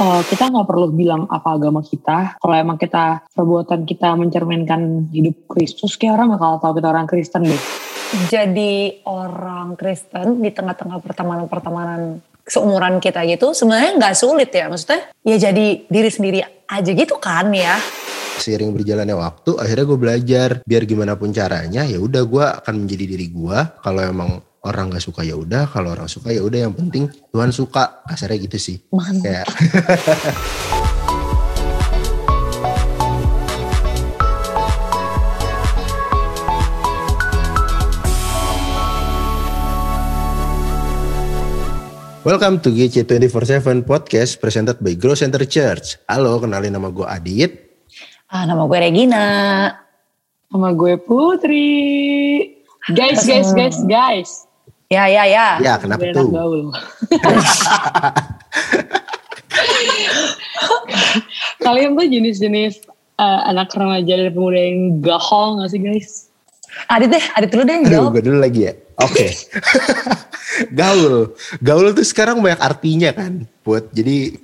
uh, kita nggak perlu bilang apa agama kita. Kalau emang kita perbuatan kita mencerminkan hidup Kristus, kayak orang bakal tahu kita orang Kristen deh. Jadi orang Kristen di tengah-tengah pertemanan-pertemanan seumuran kita gitu sebenarnya nggak sulit ya maksudnya ya jadi diri sendiri aja gitu kan ya seiring berjalannya waktu akhirnya gue belajar biar gimana pun caranya ya udah gue akan menjadi diri gue kalau emang orang gak suka ya udah kalau orang suka ya udah yang penting Tuhan suka kasarnya gitu sih Mantap. kayak Welcome to GC 24/7 Podcast presented by Grow Center Church. Halo, kenalin nama gue Adit. ah, nama gue Regina Sama gue Putri. Guys, guys, guys, guys. Ya ya ya Ya, kenapa tuh? gaul. Kalian tuh jenis-jenis uh, anak remaja dan pemuda yang gahol gak sih guys? Adit deh Adit dulu deh yang Aduh, gue dulu lagi ya. Oke. gaul. Gaul tuh sekarang banyak artinya kan. Buat jadi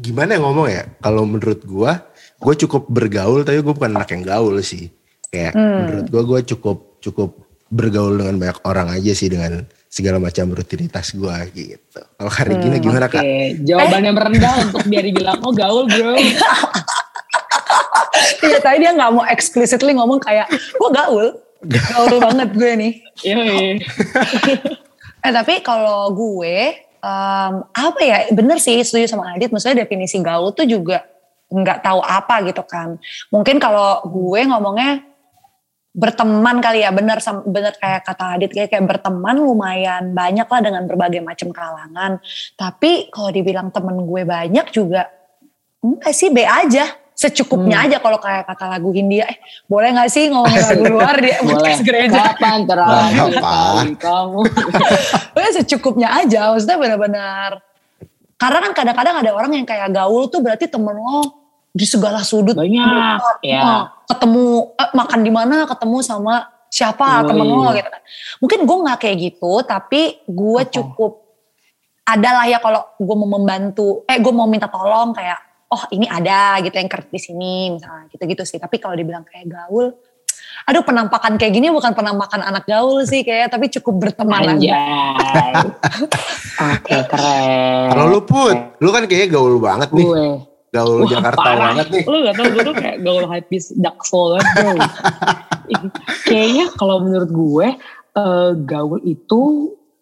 gimana ya ngomong ya? Kalau menurut gue, gue cukup bergaul tapi gue bukan anak yang gaul sih. Kayak menurut gue, gue cukup cukup bergaul dengan banyak orang aja sih dengan segala macam rutinitas gue gitu. Kalau hari gini gimana Oke, kak? jawaban yang merendah untuk biar dibilang, oh gaul bro. Iya tadi dia nggak mau explicitly ngomong kayak gue gaul gaul banget gue nih Yoi. Eh tapi kalau gue em, apa ya bener sih setuju sama Adit maksudnya definisi gaul tuh juga nggak tahu apa gitu kan mungkin kalau gue ngomongnya berteman kali ya bener sam- bener kayak kata Adit kayak kayak berteman lumayan banyak lah dengan berbagai macam kalangan tapi kalau dibilang temen gue banyak juga enggak sih B aja secukupnya aja kalau kayak kata lagu Hindia eh boleh nggak sih ngomong lagu luar di Boleh. podcast gereja Kapan terakhir kamu? Pokoknya secukupnya aja, maksudnya benar-benar. Karena kan kadang-kadang ada orang yang kayak gaul tuh berarti temen lo di segala sudut. Banyak, ya. Oh, Ketemu, eh, makan di mana ketemu sama siapa Yoi. temen lo gitu kan. Mungkin gue gak kayak gitu, tapi gue Apa? cukup adalah ya kalau gue mau membantu, eh gue mau minta tolong kayak, oh ini ada gitu yang kerja di sini misalnya gitu-gitu sih. Tapi kalau dibilang kayak gaul, aduh penampakan kayak gini bukan penampakan anak gaul sih kayak, tapi cukup berteman aja. Oke keren. Kalau lu put, lu kan kayaknya gaul banget nih. gue. Gaul Wah, Jakarta parah. banget nih. Lu gak tau gue tuh kayak gaul hypebeast Daxol banget bro. Kayaknya kalau menurut gue eh, gaul itu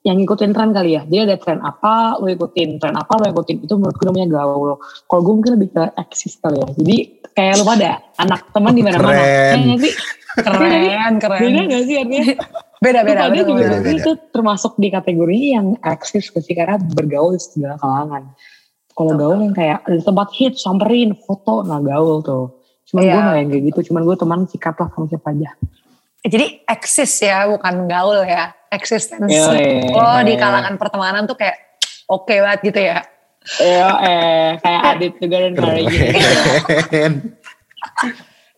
yang ngikutin tren kali ya. Jadi ada tren apa, lu ikutin. Tren apa, lu ikutin. Itu menurut gue namanya gaul. Kalau gue mungkin lebih ke eksis kali ya. Jadi kayak lu pada anak teman di mana-mana. Keren. Ya nggak sih? Keren, keren. Beda gak sih artinya? Beda-beda. Betul, juga betul. beda-beda. itu termasuk di kategori yang eksis sih? Karena bergaul di segala kalangan. Kalau gaul yang kayak ada tempat hit, samperin, foto, nah gaul tuh. Cuman Iya. gue gak yang kayak gitu, cuman gue teman sikat lah sama siapa aja. Jadi eksis ya, bukan gaul ya. Eksistensi. Yoi. Oh di kalangan pertemanan tuh kayak oke banget gitu ya. Iya, eh kayak Adit juga dan Mary. Keren.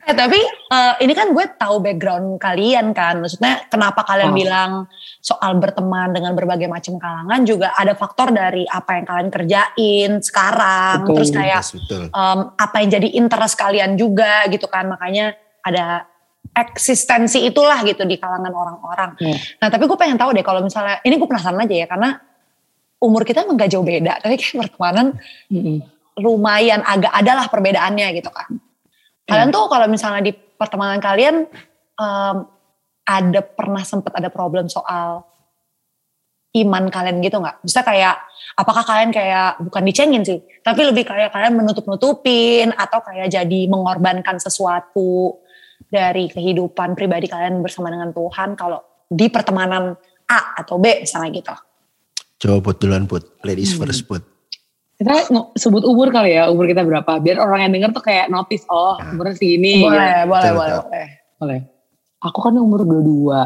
Eh, tapi eh, ini kan gue tahu background kalian kan. Maksudnya kenapa kalian Oh. bilang soal berteman dengan berbagai macam kalangan juga ada faktor dari apa yang kalian kerjain sekarang. Betul. Terus kayak Yes, betul. em, apa yang jadi interest kalian juga gitu kan. Makanya ada eksistensi itulah gitu di kalangan orang-orang. Iya. Nah tapi gue pengen tahu deh kalau misalnya, ini gue penasaran aja ya karena umur kita emang gak jauh beda. Tapi kayak pertemanan Mm-mm. lumayan agak adalah perbedaannya gitu kan. Kalian tuh kalau misalnya di pertemanan kalian em, ada pernah sempat ada problem soal iman kalian gitu nggak? Bisa kayak apakah kalian kayak bukan dicengin sih, tapi lebih kayak kalian menutup-nutupin atau kayak jadi mengorbankan sesuatu dari kehidupan pribadi kalian bersama dengan Tuhan kalau di pertemanan A atau B misalnya gitu. Coba put duluan put. Ladies Hmm. first put. Kita sebut umur kali ya, umur kita berapa. Biar orang yang denger tuh kayak notice, oh umurnya segini. gitu. boleh, boleh, Betul, boleh, betul. boleh. Boleh. Aku kan umur 22.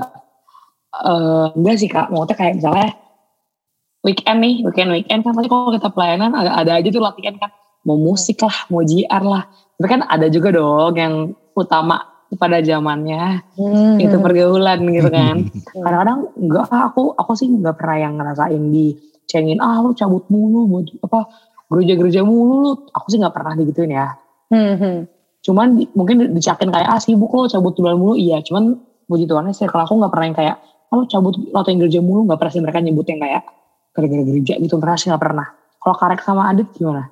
Eh enggak sih kak, maksudnya kayak misalnya weekend nih, weekend weekend kan pasti kalau kita pelayanan ada, ada aja tuh latihan kan. Mau musik lah, mau JR lah. Tapi kan ada juga dong yang utama pada zamannya Hmm. itu pergaulan gitu kan. Kadang-kadang enggak, aku aku sih enggak pernah yang ngerasain dicengin, ah lu cabut mulu, mau apa gereja-gereja mulu lu. Aku sih nggak pernah digituin ya. Hmm, hmm. Cuman di- mungkin dicakin kayak ah sibuk lo cabut bulan mulu iya. Cuman puji sih kalau aku nggak pernah yang kayak kamu cabut latihan gereja mulu nggak pernah sih mereka nyebut yang kayak gara-gara gereja gitu pernah sih nggak pernah. Kalau Karek sama Adit gimana?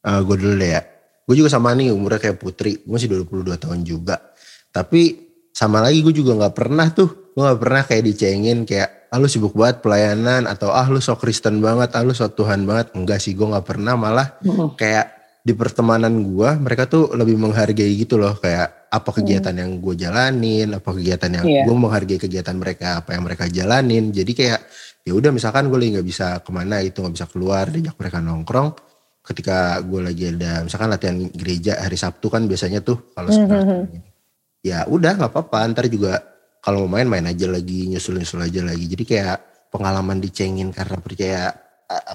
gue dulu deh ya. Gue juga sama nih umurnya kayak Putri. Gue masih 22 tahun juga. Tapi sama lagi gue juga nggak pernah tuh. Gue nggak pernah kayak dicengin kayak ah lu sibuk banget pelayanan atau ah lu sok Kristen banget, ah lu sok Tuhan banget. Enggak sih gue nggak pernah malah Mm-mm. kayak di pertemanan gue mereka tuh lebih menghargai gitu loh kayak apa kegiatan yang gue jalanin, apa kegiatan yang Iya. gue menghargai kegiatan mereka, apa yang mereka jalanin. Jadi kayak ya udah misalkan gue lagi nggak bisa ke mana itu nggak bisa keluar, diajak mereka nongkrong. Ketika gue lagi ada misalkan latihan gereja hari Sabtu kan biasanya tuh kalau sekarang ya udah nggak apa-apa ntar juga kalau mau main main aja lagi nyusul nyusul aja lagi jadi kayak pengalaman dicengin karena percaya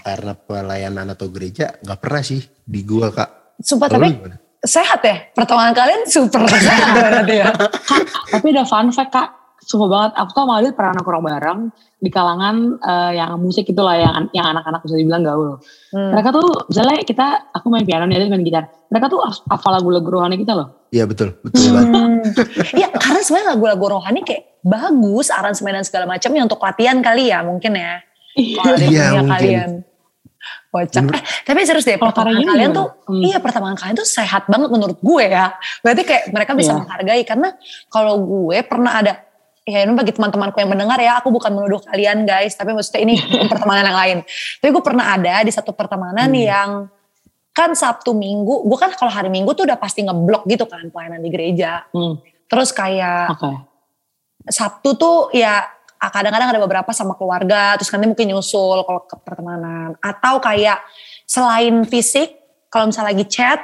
karena pelayanan atau gereja nggak pernah sih di gua kak Sumpah tapi gimana? sehat ya. Pertemanan kalian super sehat berarti ya. Tapi ada fun fact kak, sumpah banget. Aku tuh sama Adit pernah nongkrong bareng di kalangan eh, yang musik itulah yang yang anak-anak bisa dibilang gaul. Hmm. Mereka tuh misalnya kita, aku main piano, dia main gitar. Mereka tuh hafal lagu-lagu rohani kita loh. iya betul betul banget Hmm. Iya karena sebenarnya lagu-lagu rohani kayak bagus aransemen dan segala macamnya untuk latihan kali ya mungkin ya. Iya, dunia mungkin. kalian. Kocak. Eh, tapi serius deh, pertemanan karyanya kalian tuh, Hmm. iya pertemanan kalian tuh sehat banget menurut gue ya. Berarti kayak mereka bisa Iya. menghargai. Karena kalau gue pernah ada, ya ini bagi teman-temanku yang mendengar ya, aku bukan menuduh kalian guys, tapi maksudnya ini pertemanan yang lain. Tapi gue pernah ada di satu pertemanan Hmm. yang kan Sabtu Minggu, gue kan kalau hari Minggu tuh udah pasti ngeblok gitu kan pelayanan di gereja. Hmm, Terus kayak Oke. Sabtu tuh ya kadang-kadang ada beberapa sama keluarga, terus nanti mungkin nyusul kalau ke pertemanan. Atau kayak selain fisik, kalau misalnya lagi chat,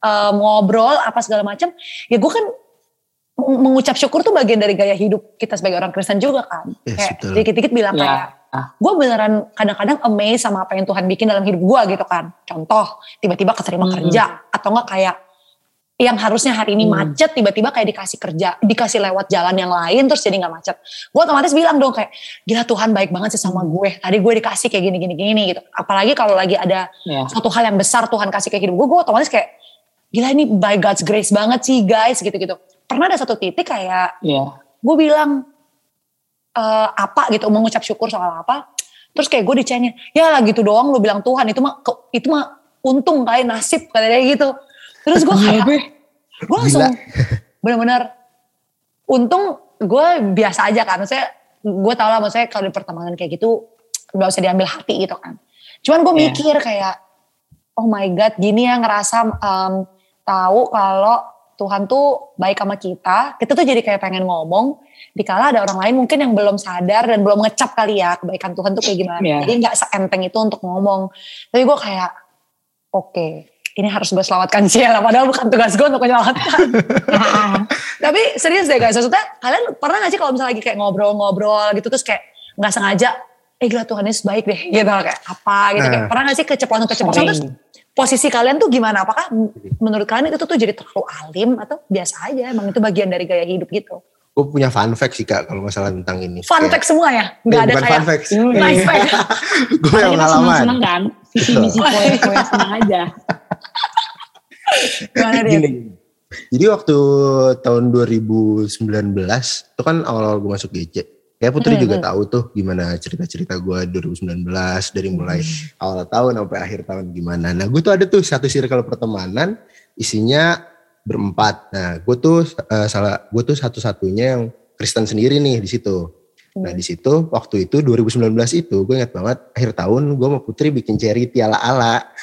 eh, ngobrol, apa segala macam, ya gue kan mengucap syukur tuh bagian dari gaya hidup kita sebagai orang Kristen juga kan. Yes, kayak betul. dikit-dikit bilang Ya. kayak, gue beneran kadang-kadang amazed sama apa yang Tuhan bikin dalam hidup gue gitu kan. Contoh, tiba-tiba keterima Hmm. kerja, atau enggak kayak yang harusnya hari ini Hmm. macet tiba-tiba kayak dikasih kerja dikasih lewat jalan yang lain terus jadi nggak macet gue otomatis bilang dong kayak gila Tuhan baik banget sih sama gue tadi gue dikasih kayak gini gini gini gitu apalagi kalau lagi ada Ya. suatu hal yang besar Tuhan kasih kayak hidup gue gue otomatis kayak gila ini by God's grace banget sih guys gitu gitu pernah ada satu titik kayak Iya. gue bilang eh, apa gitu mengucap syukur soal apa? Terus kayak gue dicengin ya lah gitu doang lu bilang Tuhan itu mah itu mah untung kali nasib katanya gitu. Terus gue kayak gue langsung bener-bener untung gue biasa aja kan maksudnya gue tau lah maksudnya kalau di pertemanan kayak gitu gak usah diambil hati gitu kan. Cuman gue Iya. mikir kayak oh my god gini ya ngerasa em, tahu kalau Tuhan tuh baik sama kita kita tuh jadi kayak pengen ngomong dikala ada orang lain mungkin yang belum sadar dan belum ngecap kali ya kebaikan Tuhan tuh kayak gimana. Iya. jadi nggak seenteng itu untuk ngomong. Tapi gue kayak oke ini harus gue selamatkan Ciela padahal bukan tugas gue untuk menyelamatkan. Tapi serius deh guys. Maksudnya kalian pernah gak sih kalau misalnya lagi kayak ngobrol-ngobrol gitu terus kayak nggak sengaja eh gila Tuhan Yesus baik deh gitu. Kayak apa? gitu. Kayak Nah. pernah gak sih keceplosan-keceplosan terus Sering. Posisi kalian tuh gimana apakah menurut kalian itu tuh jadi terlalu alim atau biasa aja emang itu bagian dari gaya hidup gitu gue punya fun fact sih kak kalau masalah tentang ini fun Kayak- fact semua ya nggak Eh, ada bukan kayak fun fact Iya. nice fact gue yang pengalaman seneng-seneng kan. Visi misi poin-poin seneng aja. gimana gini. Jadi waktu tahun 2019 itu kan awal-awal gue masuk GC. Kayak Putri Hmm, juga hmm. tahu tuh gimana cerita-cerita gue 2019 dari mulai awal tahun sampai akhir tahun gimana. Nah gue tuh ada tuh satu circle pertemanan isinya berempat. Nah gue tuh eh, salah gue tuh satu-satunya yang Kristen sendiri nih di situ. Nah di situ waktu itu 2019 itu gue ingat banget akhir tahun gue sama Putri bikin charity ala-ala.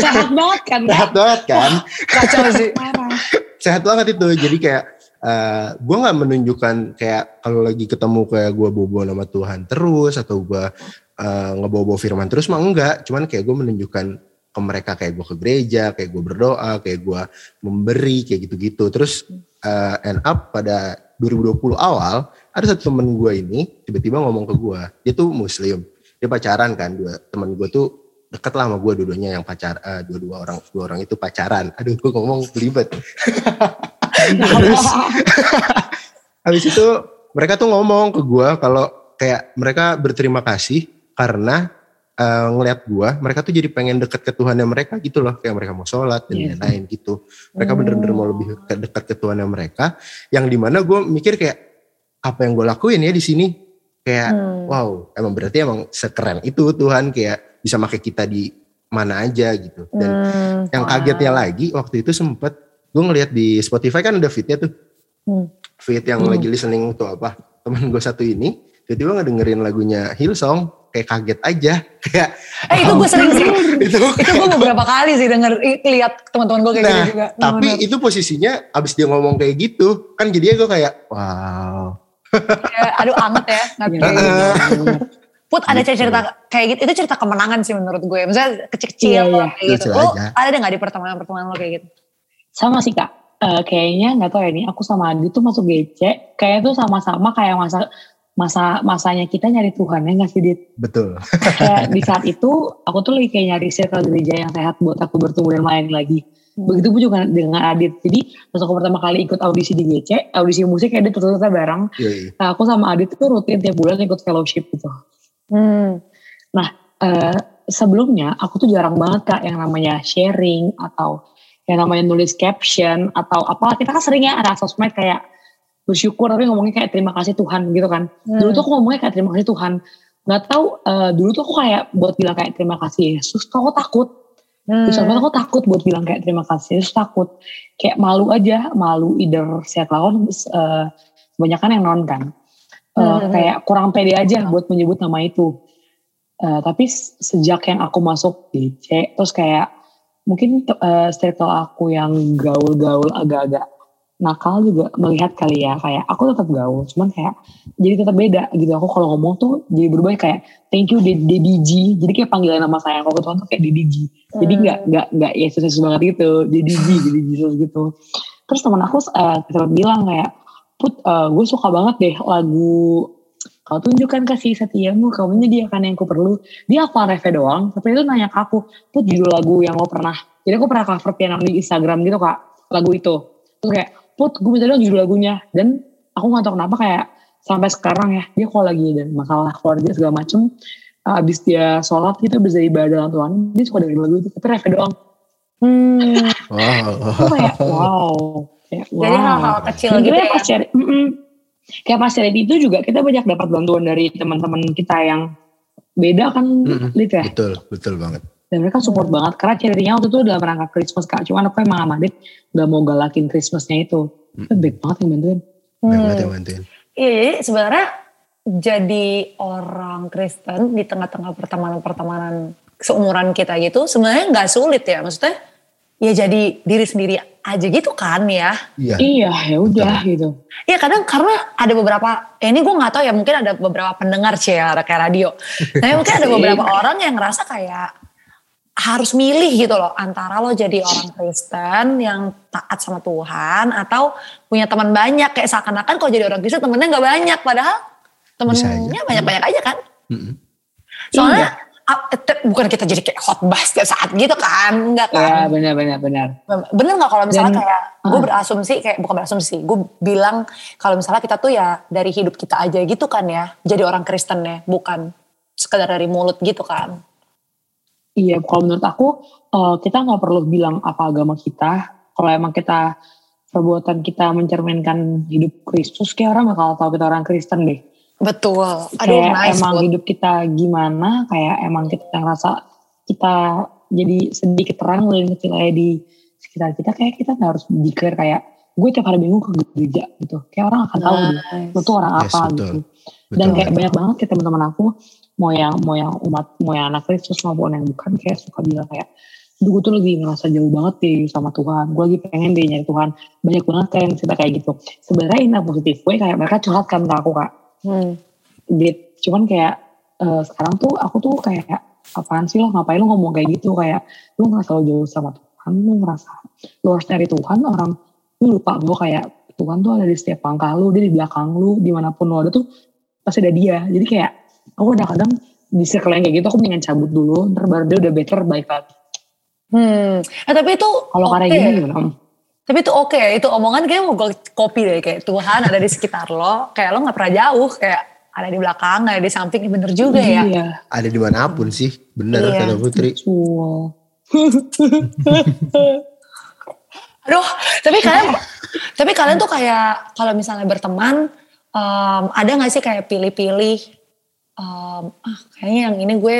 Sehat banget kan Sehat banget kan? kacau sih sehat banget itu jadi kayak eh gue nggak menunjukkan kayak kalau lagi ketemu kayak gue bobo nama Tuhan terus atau gue uh, ngebobo firman terus mah enggak. Cuman kayak gue menunjukkan ke mereka kayak gue ke gereja kayak gue berdoa kayak gue memberi kayak gitu-gitu. Terus eh, end up pada 2020 awal ada satu temen gue ini tiba-tiba ngomong ke gue dia tuh muslim. Dia pacaran kan dua temen gue tuh deket lah sama gue dua-duanya yang pacar eh, dua-dua orang dua orang itu pacaran. Aduh gue ngomong belibet Terus habis itu mereka tuh ngomong ke gue kalau kayak mereka berterima kasih karena uh, ngelihat gua mereka tuh jadi pengen deket ke Tuhannya mereka gitu loh. Kayak mereka mau sholat dan Iya. lain-lain gitu. Mereka bener-bener mau lebih dekat ke Tuhannya mereka. Yang di mana gue mikir kayak apa yang gue lakuin ya di sini? Kayak Hmm. wow emang berarti emang sekeren itu Tuhan. Kayak bisa pakai kita di mana aja gitu. Dan Hmm, yang kagetnya lagi waktu itu sempet gue ngeliat di Spotify kan ada feednya tuh Hmm. feed yang Hmm. lagi listening tuh apa teman gue satu ini tiba-tiba ngedengerin lagunya Hillsong kayak kaget aja kayak Eh itu gue sering sih. itu itu gue beberapa kali sih denger, lihat teman-teman gue kayak Nah, gitu juga. tapi Bener-bener. itu posisinya abis dia ngomong kayak gitu kan jadinya gue kayak wow Kayak, aduh anget ya. nggak Iya, gitu. benar-benar. Put ada Gitu. cerita kayak gitu, itu cerita kemenangan sih menurut gue. Misalnya kecil-kecil Iya, iya. kayak gitu. Kecil Lo aja. ada deh gak di pertemanan-pertemanan lo kayak gitu? Sama sih kak. Eh, kayaknya nggak tahu ya nih. Aku sama Adi tuh masuk GC. Kayak tuh sama-sama kayak masa masa masanya kita nyari Tuhan ya nggak sih Dit? betul Kayak di saat itu aku tuh lagi kayak nyari circle gereja yang sehat buat aku bertumbuh dan lain lagi. Begitu pun juga dengan Adit. Jadi pas aku pertama kali ikut audisi di GC, audisi musik kayak dia terus bareng. Yoi. Nah, aku sama Adit tuh rutin tiap bulan ikut fellowship gitu. Hmm. Eh, sebelumnya aku tuh jarang banget kak yang namanya sharing atau yang namanya nulis caption atau apa kita kan sering ya ada sosmed kayak bersyukur tapi ngomongnya kayak terima kasih Tuhan gitu kan. Dulu tuh aku ngomongnya kayak terima kasih Tuhan. Nggak tahu eh, dulu tuh aku kayak buat bilang kayak terima kasih Yesus tuh aku takut. Hmm. di sana aku takut buat bilang kayak terima kasih Yesus takut. Kayak malu aja malu either saya lawan uh, kebanyakan yang non kan. Eh, Hmm. kayak kurang pede aja buat menyebut nama itu. Eh, tapi sejak yang aku masuk DC terus kayak mungkin uh, circle aku yang gaul-gaul agak-agak nakal juga melihat kali ya kayak aku tetap gaul cuman kayak jadi tetap beda gitu. Aku kalau ngomong tuh jadi berubah kayak thank you Daddy G. Jadi kayak panggilan nama sayang aku tuh kayak Daddy G. Jadi Hmm. nggak nggak nggak Yesus Yesus banget gitu Daddy G gitu. Terus teman aku uh, sempat bilang kayak put uh, gue suka banget deh lagu kau tunjukkan kasih setiamu kau menyediakan yang ku perlu dia hafal refnya doang tapi itu nanya ke aku put judul lagu yang lo pernah jadi aku pernah cover piano di Instagram gitu kak lagu itu terus kayak put gue minta dong judul lagunya dan aku nggak tahu kenapa kayak sampai sekarang ya dia kalau lagi ada masalah keluarga segala macem uh, abis dia sholat gitu bisa ibadah dalam Tuhan dia suka dengerin lagu itu tapi refnya doang Hmm. wow aku kayak wow kayak, wow. Jadi hal-hal kecil Dan gitu ya. pas cari, mm-mm. Kayak pas cari itu juga kita banyak dapat bantuan dari teman-teman kita yang beda kan. Dit ya. betul betul banget Dan mereka support banget karena ceritanya waktu itu dalam rangka Christmas kak. Cuman aku emang sama Dit gak mau galakin Christmasnya itu. Tapi baik banget yang bantuin. Hmm. banget yang bantuin Iya, jadi sebenarnya jadi orang Kristen di tengah-tengah pertemanan-pertemanan seumuran kita gitu sebenarnya nggak sulit ya maksudnya ya jadi diri sendiri aja gitu kan ya? Iya. Iya ya udah gitu. Iya kadang karena ada beberapa, eh, ini gue nggak tahu ya mungkin ada beberapa pendengar sih ya kayak radio. Tapi mungkin ada beberapa orang yang ngerasa kayak harus milih gitu loh antara lo jadi orang Kristen yang taat sama Tuhan atau punya teman banyak. Kayak seakan-akan kalau jadi orang Kristen temennya nggak banyak padahal temennya banyak-banyak aja kan. Soalnya eh, bukan kita jadi kayak hotbah setiap saat gitu kan, enggak Ya kan? benar benar benar. Bener gak kalau misalnya Dan- kayak gue Ah. berasumsi kayak bukan berasumsi, gue bilang kalau misalnya kita tuh ya dari hidup kita aja gitu kan ya, jadi orang Kristen ya, bukan sekedar dari mulut gitu kan. Iya, kalau menurut aku eh, kita nggak perlu bilang apa agama kita. Kalau emang kita perbuatan kita mencerminkan hidup Kristus, kayak orang bakal tahu kita orang Kristen deh. Betul. Aduh kayak nice emang Bud. hidup kita gimana, kayak emang kita ngerasa kita jadi sedikit terang dan kecil aja di sekitar kita, kayak kita nggak harus declare kayak gue tiap hari minggu ke gereja gitu. Kayak orang akan tahu deh, Nice. lu tuh orang Yes, apa betul. gitu. Betul Dan kayak banyak banget kayak teman-teman aku mau yang mau yang umat mau yang anak Kristus maupun yang bukan kayak suka bilang kayak Duh, gue tuh lagi ngerasa jauh banget deh sama Tuhan. Gue lagi pengen deh nyari Tuhan. Banyak banget kayak yang cerita kayak gitu. Sebenarnya ini positif gue kayak mereka curhat kan ke aku kak. Hmm. Cuman kayak eh, sekarang tuh aku tuh kayak apaan sih lo ngapain lo ngomong kayak gitu kayak lu ngerasa lo jauh sama Tuhan lu ngerasa lu harus cari Tuhan orang lu lupa bahwa kayak Tuhan tuh ada di setiap langkah lu dia di belakang lu di mana pun lo ada tuh pasti ada dia jadi kayak aku kadang-kadang di circle yang kayak gitu aku mendingan cabut dulu ntar baru dia udah better baik lagi Hmm. Eh tapi itu kalau oke. karena gini gimana Tapi itu oke, itu omongan kayak mau gue copy deh kayak Tuhan ada di sekitar lo, kayak lo nggak pernah jauh, kayak ada di belakang, ada di samping, bener juga ya. Iya. Ada di mana pun sih, bener Iya. kata Putri. Aduh, tapi kalian, tapi kalian tuh kayak kalau misalnya berteman, em, ada nggak sih kayak pilih-pilih, em, ah kayaknya yang ini gue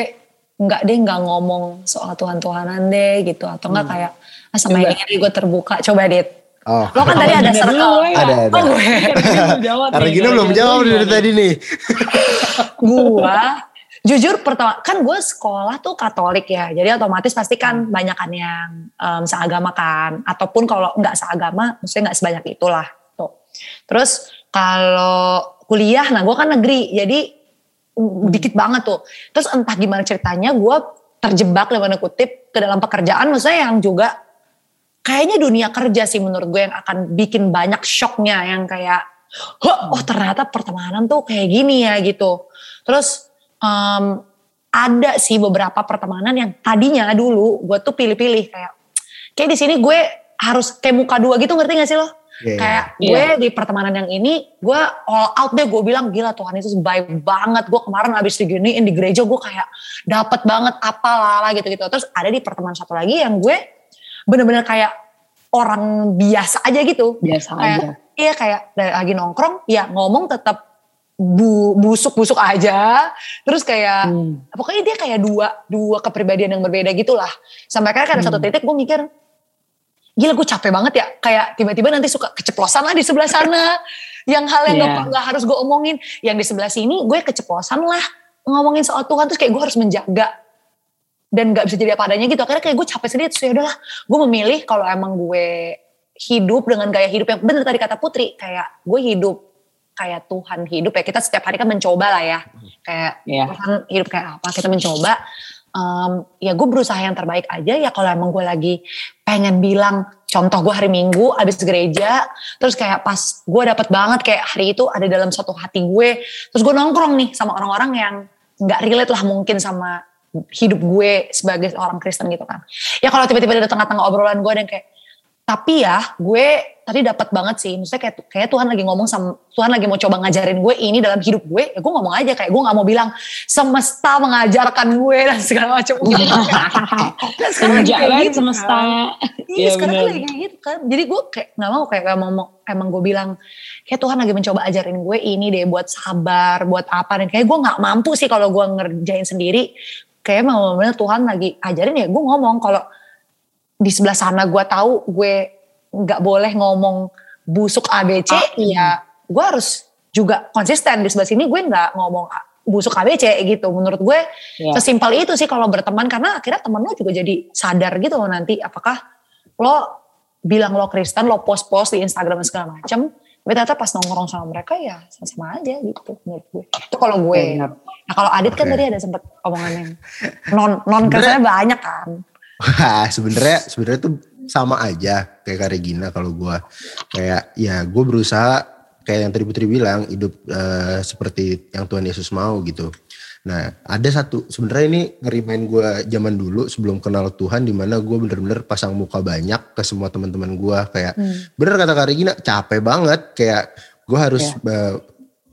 nggak deh nggak ngomong soal Tuhan-Tuhanan deh gitu, atau nggak kayak ah sama Coba. yang ini gue terbuka, coba deh. Oh, Lo kan tadi ada circle. ya. Ada, ada. Oh gue, karena Gina belum jawab dari tadi nih. gue jujur pertama kan gue sekolah tuh Katolik ya, jadi otomatis pasti kan banyak kan yang em, seagama kan, ataupun kalau nggak seagama, maksudnya nggak sebanyak itulah. Tuh. Terus kalau kuliah, nah gue kan negeri, jadi mm, dikit banget tuh. Terus entah gimana ceritanya, gue terjebak dalam kutip ke dalam pekerjaan, maksudnya yang juga kayaknya dunia kerja sih menurut gue yang akan bikin banyak shocknya yang kayak "Hah, oh ternyata pertemanan tuh kayak gini ya gitu. Terus em, ada sih beberapa pertemanan yang tadinya dulu gue tuh pilih-pilih kayak kayak di sini gue harus kayak muka dua gitu ngerti gak sih lo? Iya, kayak iya. gue di pertemanan yang ini gue all out deh gue bilang gila Tuhan itu baik banget gue kemarin abis diginiin di gereja gue kayak dapat banget apalah gitu gitu terus ada di pertemanan satu lagi yang gue bener-bener kayak orang biasa aja gitu Biasa kayak aja. iya kayak dari lagi nongkrong ya ngomong tetap bu, busuk-busuk aja terus kayak Hmm. pokoknya dia kayak dua dua kepribadian yang berbeda gitulah sampai akhirnya ada satu Hmm. titik gue mikir gila gue capek banget ya kayak tiba-tiba nanti suka keceplosan lah di sebelah sana yang hal yang Iya. nggak nggak harus gue omongin yang di sebelah sini gue keceplosan lah ngomongin soal Tuhan terus kayak gue harus menjaga dan nggak bisa jadi apa adanya gitu. Akhirnya kayak gue capek sendiri terus ya udahlah gue memilih kalau emang gue hidup dengan gaya hidup yang bener tadi kata Putri kayak gue hidup kayak Tuhan hidup ya. Kita setiap hari kan mencoba lah ya. Kayak Iya. Tuhan hidup kayak apa kita mencoba. Em, ya gue berusaha yang terbaik aja ya kalau emang gue lagi pengen bilang contoh gue hari Minggu abis gereja terus kayak pas gue dapet banget kayak hari itu ada dalam satu hati gue terus gue nongkrong nih sama orang-orang yang nggak relate lah mungkin sama hidup gue sebagai orang Kristen gitu kan ya kalau tiba-tiba ada tengah-tengah obrolan gue dan kayak tapi ya gue tadi dapat banget sih maksudnya kayak kayak Tuhan lagi ngomong sama Tuhan lagi mau coba ngajarin gue ini dalam hidup gue ya gue ngomong aja kayak gue nggak mau bilang semesta mengajarkan gue dan segala macam gitu. Dan sekarang lagi kayak kan gitu semesta. kan. Iya Iya, sekarang bener. lagi kayak gitu kan. Jadi gue kayak nggak mau kayak emang, emang gue bilang kayak Tuhan lagi mencoba ajarin gue ini deh buat sabar, buat apa dan kayak gue nggak mampu sih kalau gue ngerjain sendiri. Kayak emang bener Tuhan lagi ajarin ya gue ngomong kalau di sebelah sana gue tahu gue nggak boleh ngomong busuk ABC, Ah, ya gue harus juga konsisten di sebelah sini gue nggak ngomong busuk ABC gitu. Menurut gue Iya. sesimpel itu sih kalau berteman karena akhirnya temen lo juga jadi sadar gitu loh nanti apakah lo bilang lo Kristen, lo post-post di Instagram segala macam, tapi ternyata pas nongkrong sama mereka ya sama-sama aja gitu menurut gue. Itu kalau gue. Benar. Nah kalau Adit kan tadi ada sempet omongan yang non non Kristennya banyak kan. Wah, sebenarnya sebenarnya tuh sama aja kayak Kak Regina kalau gue kayak ya gue berusaha kayak yang tadi Putri bilang hidup eh, seperti yang Tuhan Yesus mau gitu. Nah ada satu sebenarnya ini ngerimain gue zaman dulu sebelum kenal Tuhan di mana gue bener-bener pasang muka banyak ke semua teman-teman gue kayak bener kata Kak Regina capek banget. Kayak gue harus eh,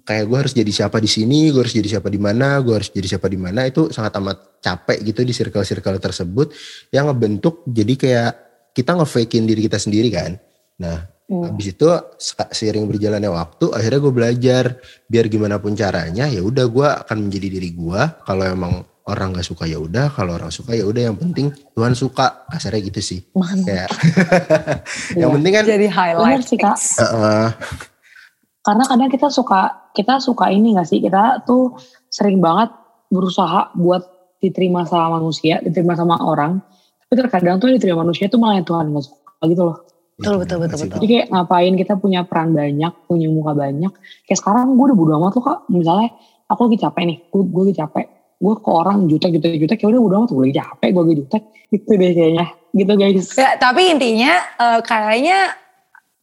kayak gue harus jadi siapa di sini, gue harus jadi siapa di mana, gue harus jadi siapa di mana. Itu sangat amat capek gitu di circle-circle tersebut yang ngebentuk jadi kayak kita ngefakein diri kita sendiri kan. Nah, habis itu se- seiring berjalannya waktu akhirnya gue belajar biar gimana pun caranya ya udah gue akan menjadi diri gue kalau emang orang gak suka ya udah kalau orang suka ya udah yang penting Tuhan suka kasarnya gitu sih Mantap. kayak yang penting kan Jadi highlight. sih kak. eh, Karena kadang kita suka kita suka ini gak sih kita tuh sering banget berusaha buat diterima sama manusia, diterima sama orang. Tapi terkadang tuh yang diterima manusia tuh malah yang Tuhan gak suka gitu loh. Betul, betul, betul, masih betul. Jadi kayak ngapain kita punya peran banyak, punya muka banyak. Kayak sekarang gue udah bodo amat loh kak. Misalnya aku lagi capek nih, gue, gue lagi capek. Gue ke orang jutek, jutek, jutek. Ya udah bodo amat, gue lagi capek, gue lagi jutek. Gitu deh kayaknya. Gitu guys. Ya, tapi intinya eh, kayaknya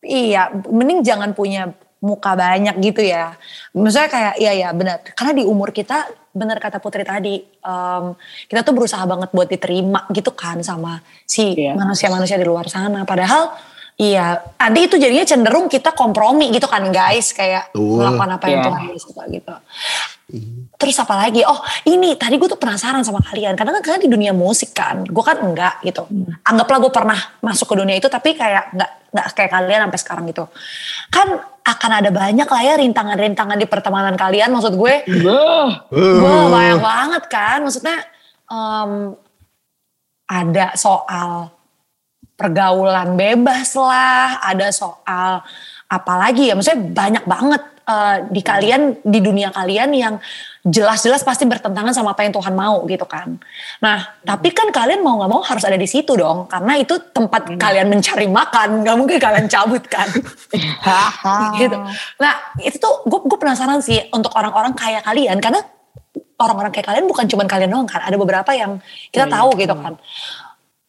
iya, mending jangan punya muka banyak gitu ya. Maksudnya kayak iya ya benar. Karena di umur kita benar kata Putri tadi, em, kita tuh berusaha banget buat diterima gitu kan sama si Iya. manusia-manusia di luar sana. Padahal Iya, nanti itu jadinya cenderung kita kompromi gitu kan guys, kayak Betul. melakukan apa yang Iya. Tuhan suka gitu. Terus apa lagi? Oh ini tadi gue tuh penasaran sama kalian, karena kan kalian di dunia musik kan, gue kan enggak gitu. Anggaplah gue pernah masuk ke dunia itu, tapi kayak enggak nggak kayak kalian sampai sekarang gitu. Kan akan ada banyak lah ya rintangan-rintangan di pertemanan kalian, maksud gue. Wah, banyak banget kan, maksudnya em, ada soal pergaulan bebas lah, ada soal apalagi ya, maksudnya banyak banget eh, di kalian di dunia kalian yang jelas-jelas pasti bertentangan sama apa yang Tuhan mau gitu kan. Nah, tapi kan kalian mau nggak mau harus ada di situ dong, karena itu tempat kalian mencari makan, nggak mungkin kalian cabut kan. gitu. Nah, itu tuh gue gue penasaran sih untuk orang-orang kaya kalian karena orang-orang kayak kalian bukan cuma kalian doang kan, ada beberapa yang kita Iya, tahu gitu kan.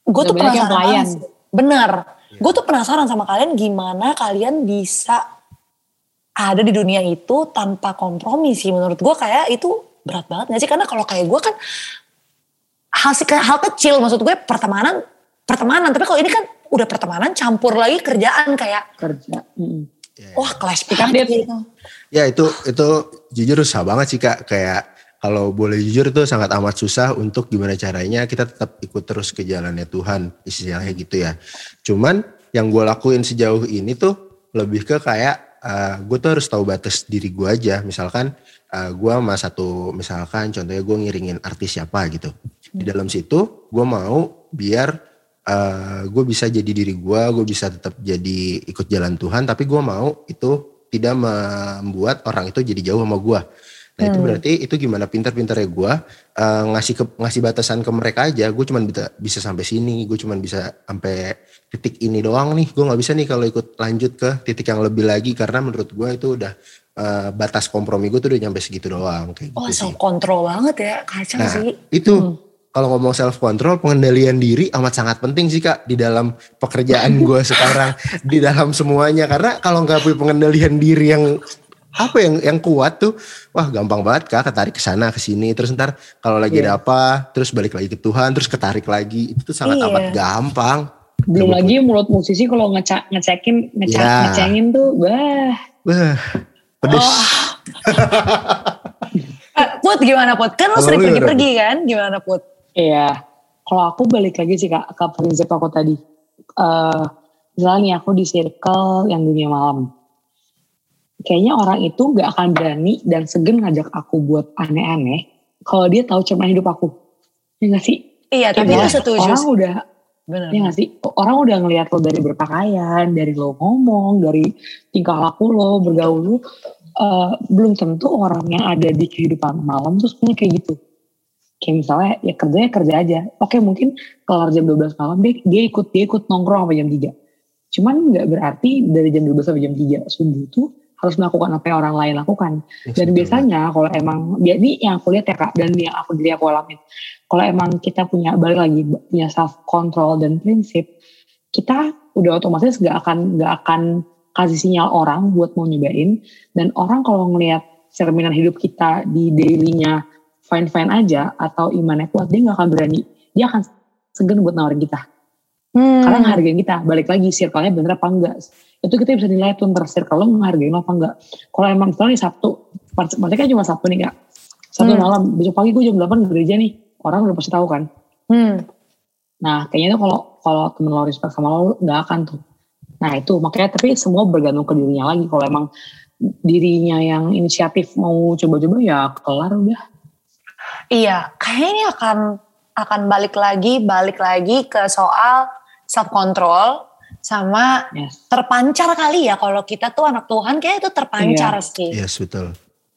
Gue tuh penasaran sih. Bener. Gue tuh penasaran sama kalian gimana kalian bisa ada di dunia itu tanpa kompromi sih. Menurut gue kayak itu berat banget gak sih? Karena kalau kayak gue kan hal, hal kecil maksud gue pertemanan pertemanan. Tapi kalau ini kan udah pertemanan campur lagi kerjaan kayak kerja. Mm. wah clash Kan banget dia- gitu. Ya itu itu jujur susah banget sih kak kayak kalau boleh jujur itu sangat amat susah untuk gimana caranya kita tetap ikut terus ke jalannya Tuhan istilahnya gitu ya. Cuman yang gue lakuin sejauh ini tuh lebih ke kayak gue tuh harus tahu batas diri gue aja. Misalkan gue sama satu misalkan contohnya gue ngiringin artis siapa gitu. Di dalam situ gue mau biar gue bisa jadi diri gue, gue bisa tetap jadi ikut jalan Tuhan, tapi gue mau itu tidak membuat orang itu jadi jauh sama gue. Nah itu berarti itu gimana pintar-pintarnya gue eh, ngasih ke, ngasih batasan ke mereka aja. Gue cuman bisa bisa sampai sini, gue cuman bisa sampai titik ini doang nih. Gue nggak bisa nih kalau ikut lanjut ke titik yang lebih lagi karena menurut gue itu udah eh, batas kompromi gue tuh udah nyampe segitu doang kayak Oh gitu self control banget ya kacau Nah, sih. itu kalau ngomong self control, pengendalian diri amat sangat penting sih kak di dalam pekerjaan gue sekarang, di dalam semuanya. Karena kalau nggak punya pengendalian diri yang apa yang yang kuat tuh, wah gampang banget kak ketarik ke sana ke sini. Terus ntar kalau lagi ada apa, terus balik lagi ke Tuhan, terus ketarik lagi. Itu tuh sangat Iya. amat gampang. Belum lagi mulut musisi kalau ngeca ngecekin, ngeca Ya. ngecengin tuh, bah. Wah, pedes. Oh. Eh, Put gimana Put? Kan sering lu gimana, pergi-pergi kan? Gimana Put? Iya. Kalau aku balik lagi sih kak ke prinsip aku tadi. eh misalnya nih aku di circle yang dunia malam. Kayaknya orang itu gak akan berani dan segen ngajak aku buat aneh-aneh. Kalau dia tahu cerminan hidup aku. Ya gak sih? Iya tapi Kayak itu setuju. Orang udah Bener. Ya gak sih? Orang udah ngeliat lo dari berpakaian, dari lo ngomong, dari tingkah laku lo, bergaul lo. eh, belum tentu orang yang ada di kehidupan malam tuh sebenarnya kayak gitu. Kayak misalnya ya kerjanya kerja aja. Oke mungkin kelar jam 12 malam dia, dia ikut dia ikut nongkrong sampai jam 3. Cuman nggak berarti dari jam 12 sampai jam 3 subuh tuh harus melakukan apa yang orang lain lakukan. Dan biasanya kalau emang, ya ini yang aku lihat ya kak, dan yang aku diri aku alamin. Kalau emang kita punya, balik lagi, punya self control dan prinsip, kita udah otomatis gak akan gak akan kasih sinyal orang buat mau nyobain. Dan orang kalau ngelihat cerminan hidup kita di dailynya fine-fine aja, atau imannya kuat, dia gak akan berani. Dia akan segan buat nawarin kita. Hmm. Karena ngehargain kita. Balik lagi, circle-nya bener apa enggak. Itu kita bisa nilai tuh ntar circle lo ngehargain lo apa enggak. Kalau emang misalnya nih Sabtu, kan cuma Sabtu nih kak. Sabtu Hmm. malam, besok pagi gue jam 8 ke gereja nih. Orang udah pasti tahu kan. Hmm. Nah kayaknya tuh kalau kalau temen lo respect sama lo nggak akan tuh. Nah itu makanya tapi semua bergantung ke dirinya lagi. Kalau emang dirinya yang inisiatif mau coba-coba ya kelar udah. Iya, kayaknya ini akan akan balik lagi, balik lagi ke soal self control sama Yes. terpancar kali ya kalau kita tuh anak Tuhan kayak itu terpancar sih. Yes betul.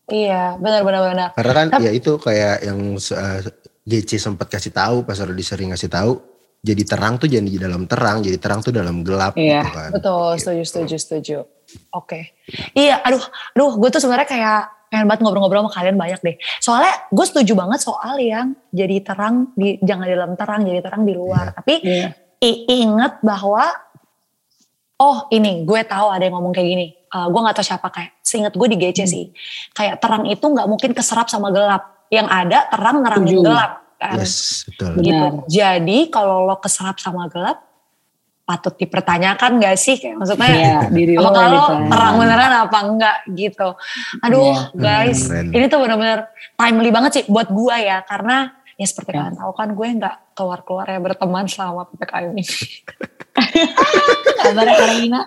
Iya, benar benar benar. Karena kan Tapi- ya itu kayak yang uh, GC sempat kasih tahu, pas Rodi sering ngasih tahu, jadi terang tuh jadi di dalam terang, jadi terang tuh dalam gelap Iya, gitu kan. Betul, Gitu. setuju, setuju, setuju. Oke. Iya, aduh, aduh, gue tuh sebenarnya kayak pengen banget ngobrol-ngobrol sama kalian banyak deh. Soalnya gue setuju banget soal yang jadi terang di jangan di dalam terang, jadi terang di luar. Tapi Iya. I- ingat bahwa oh ini gue tahu ada yang ngomong kayak gini. Eh, gue nggak tahu siapa kayak. Seingat gue di GC Hmm. sih. Kayak terang itu nggak mungkin keserap sama gelap. Yang ada terang nerangin Setuju. gelap. Kan? Yes betul. Benar. gitu. Jadi kalau lo keserap sama gelap, patut dipertanyakan gak sih kayak maksudnya Iya, diri lo apakah lo gitu. terang beneran apa enggak gitu aduh Iya. guys ini tuh bener-bener timely banget sih buat gua ya karena ya seperti Ya. kalian tahu kan gue nggak keluar-keluar ya berteman selama ppkm ini Kabarnya Karina.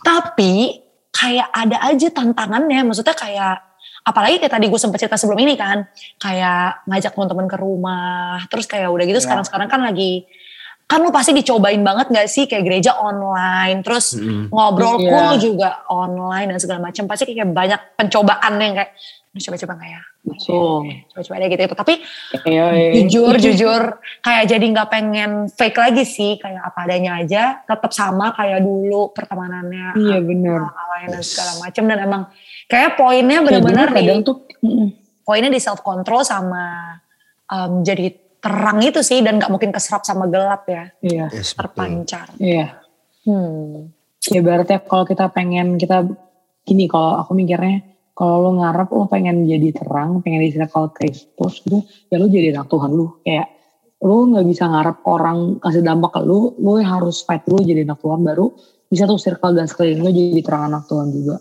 tapi kayak ada aja tantangannya maksudnya kayak apalagi kayak tadi gue sempet cerita sebelum ini kan kayak ngajak teman-teman ke rumah terus kayak udah gitu Ya. sekarang-sekarang kan lagi kan lu pasti dicobain banget gak sih kayak gereja online terus Mm-mm. ngobrol Iya. cool juga online dan segala macam pasti kayak banyak pencobaan yang kayak "Aduh, coba-coba nggak ya Betul. coba-coba deh gitu, gitu. tapi Iya, iya. jujur jujur kayak jadi nggak pengen fake lagi sih kayak apa adanya aja tetap sama kayak dulu pertemanannya Iya bener. lain dan segala macam dan emang kayak poinnya Kayak benar-benar kadang di tuh poinnya di self control sama um, jadi terang itu sih dan nggak mungkin keserap sama gelap ya iya Yes, betul. terpancar. iya Hmm. ya berarti kalau kita pengen kita gini kalau aku mikirnya kalau lo ngarep lo pengen jadi terang pengen jadi circle Kristus gitu ya lo jadi anak Tuhan lu kayak lo nggak bisa ngarep orang kasih dampak ke lu lo harus fight dulu jadi anak Tuhan baru bisa tuh circle dan sekeliling lo jadi terang anak Tuhan juga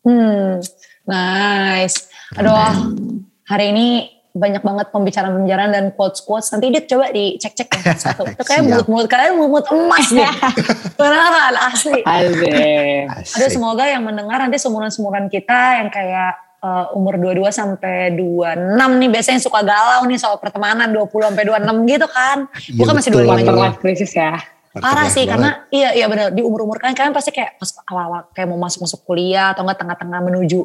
Hmm. Nice. Aduh, hari ini banyak banget pembicaraan-pembicaraan dan quotes-quotes. Nanti dia coba dicek-cek ya satu. Itu kayak mulut-mulut kalian mulut emas deh. Beneran asli. Asik. semoga yang mendengar nanti seumuran-seumuran kita yang kayak uh, umur 22 sampai 26 nih biasanya yang suka galau nih soal pertemanan 20 sampai 26 gitu kan. Iya, Bukan masih betul. 25 quarter juga. life crisis ya Parah sih banget. karena iya iya benar di umur-umur kalian kalian pasti kayak pas awal-awal kayak mau masuk-masuk kuliah atau enggak tengah-tengah menuju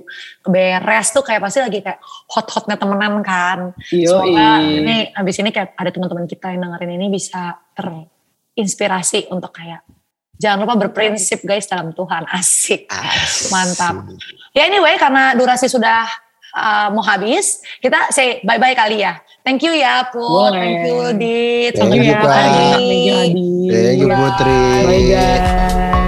ke beres tuh kayak pasti lagi kayak hot-hotnya temenan kan. Yoi. Semoga ini habis ini kayak ada teman-teman kita yang dengerin ini bisa terinspirasi untuk kayak jangan lupa berprinsip guys dalam Tuhan. Asik. Asik. Mantap. Ya anyway karena durasi sudah uh, mau habis, kita say bye-bye kali ya. Thank you ya Put, Boleh. thank you Dit, Thank you ya Pak. Adi. Thank you Adi Thank you Bye. Putri. Bye guys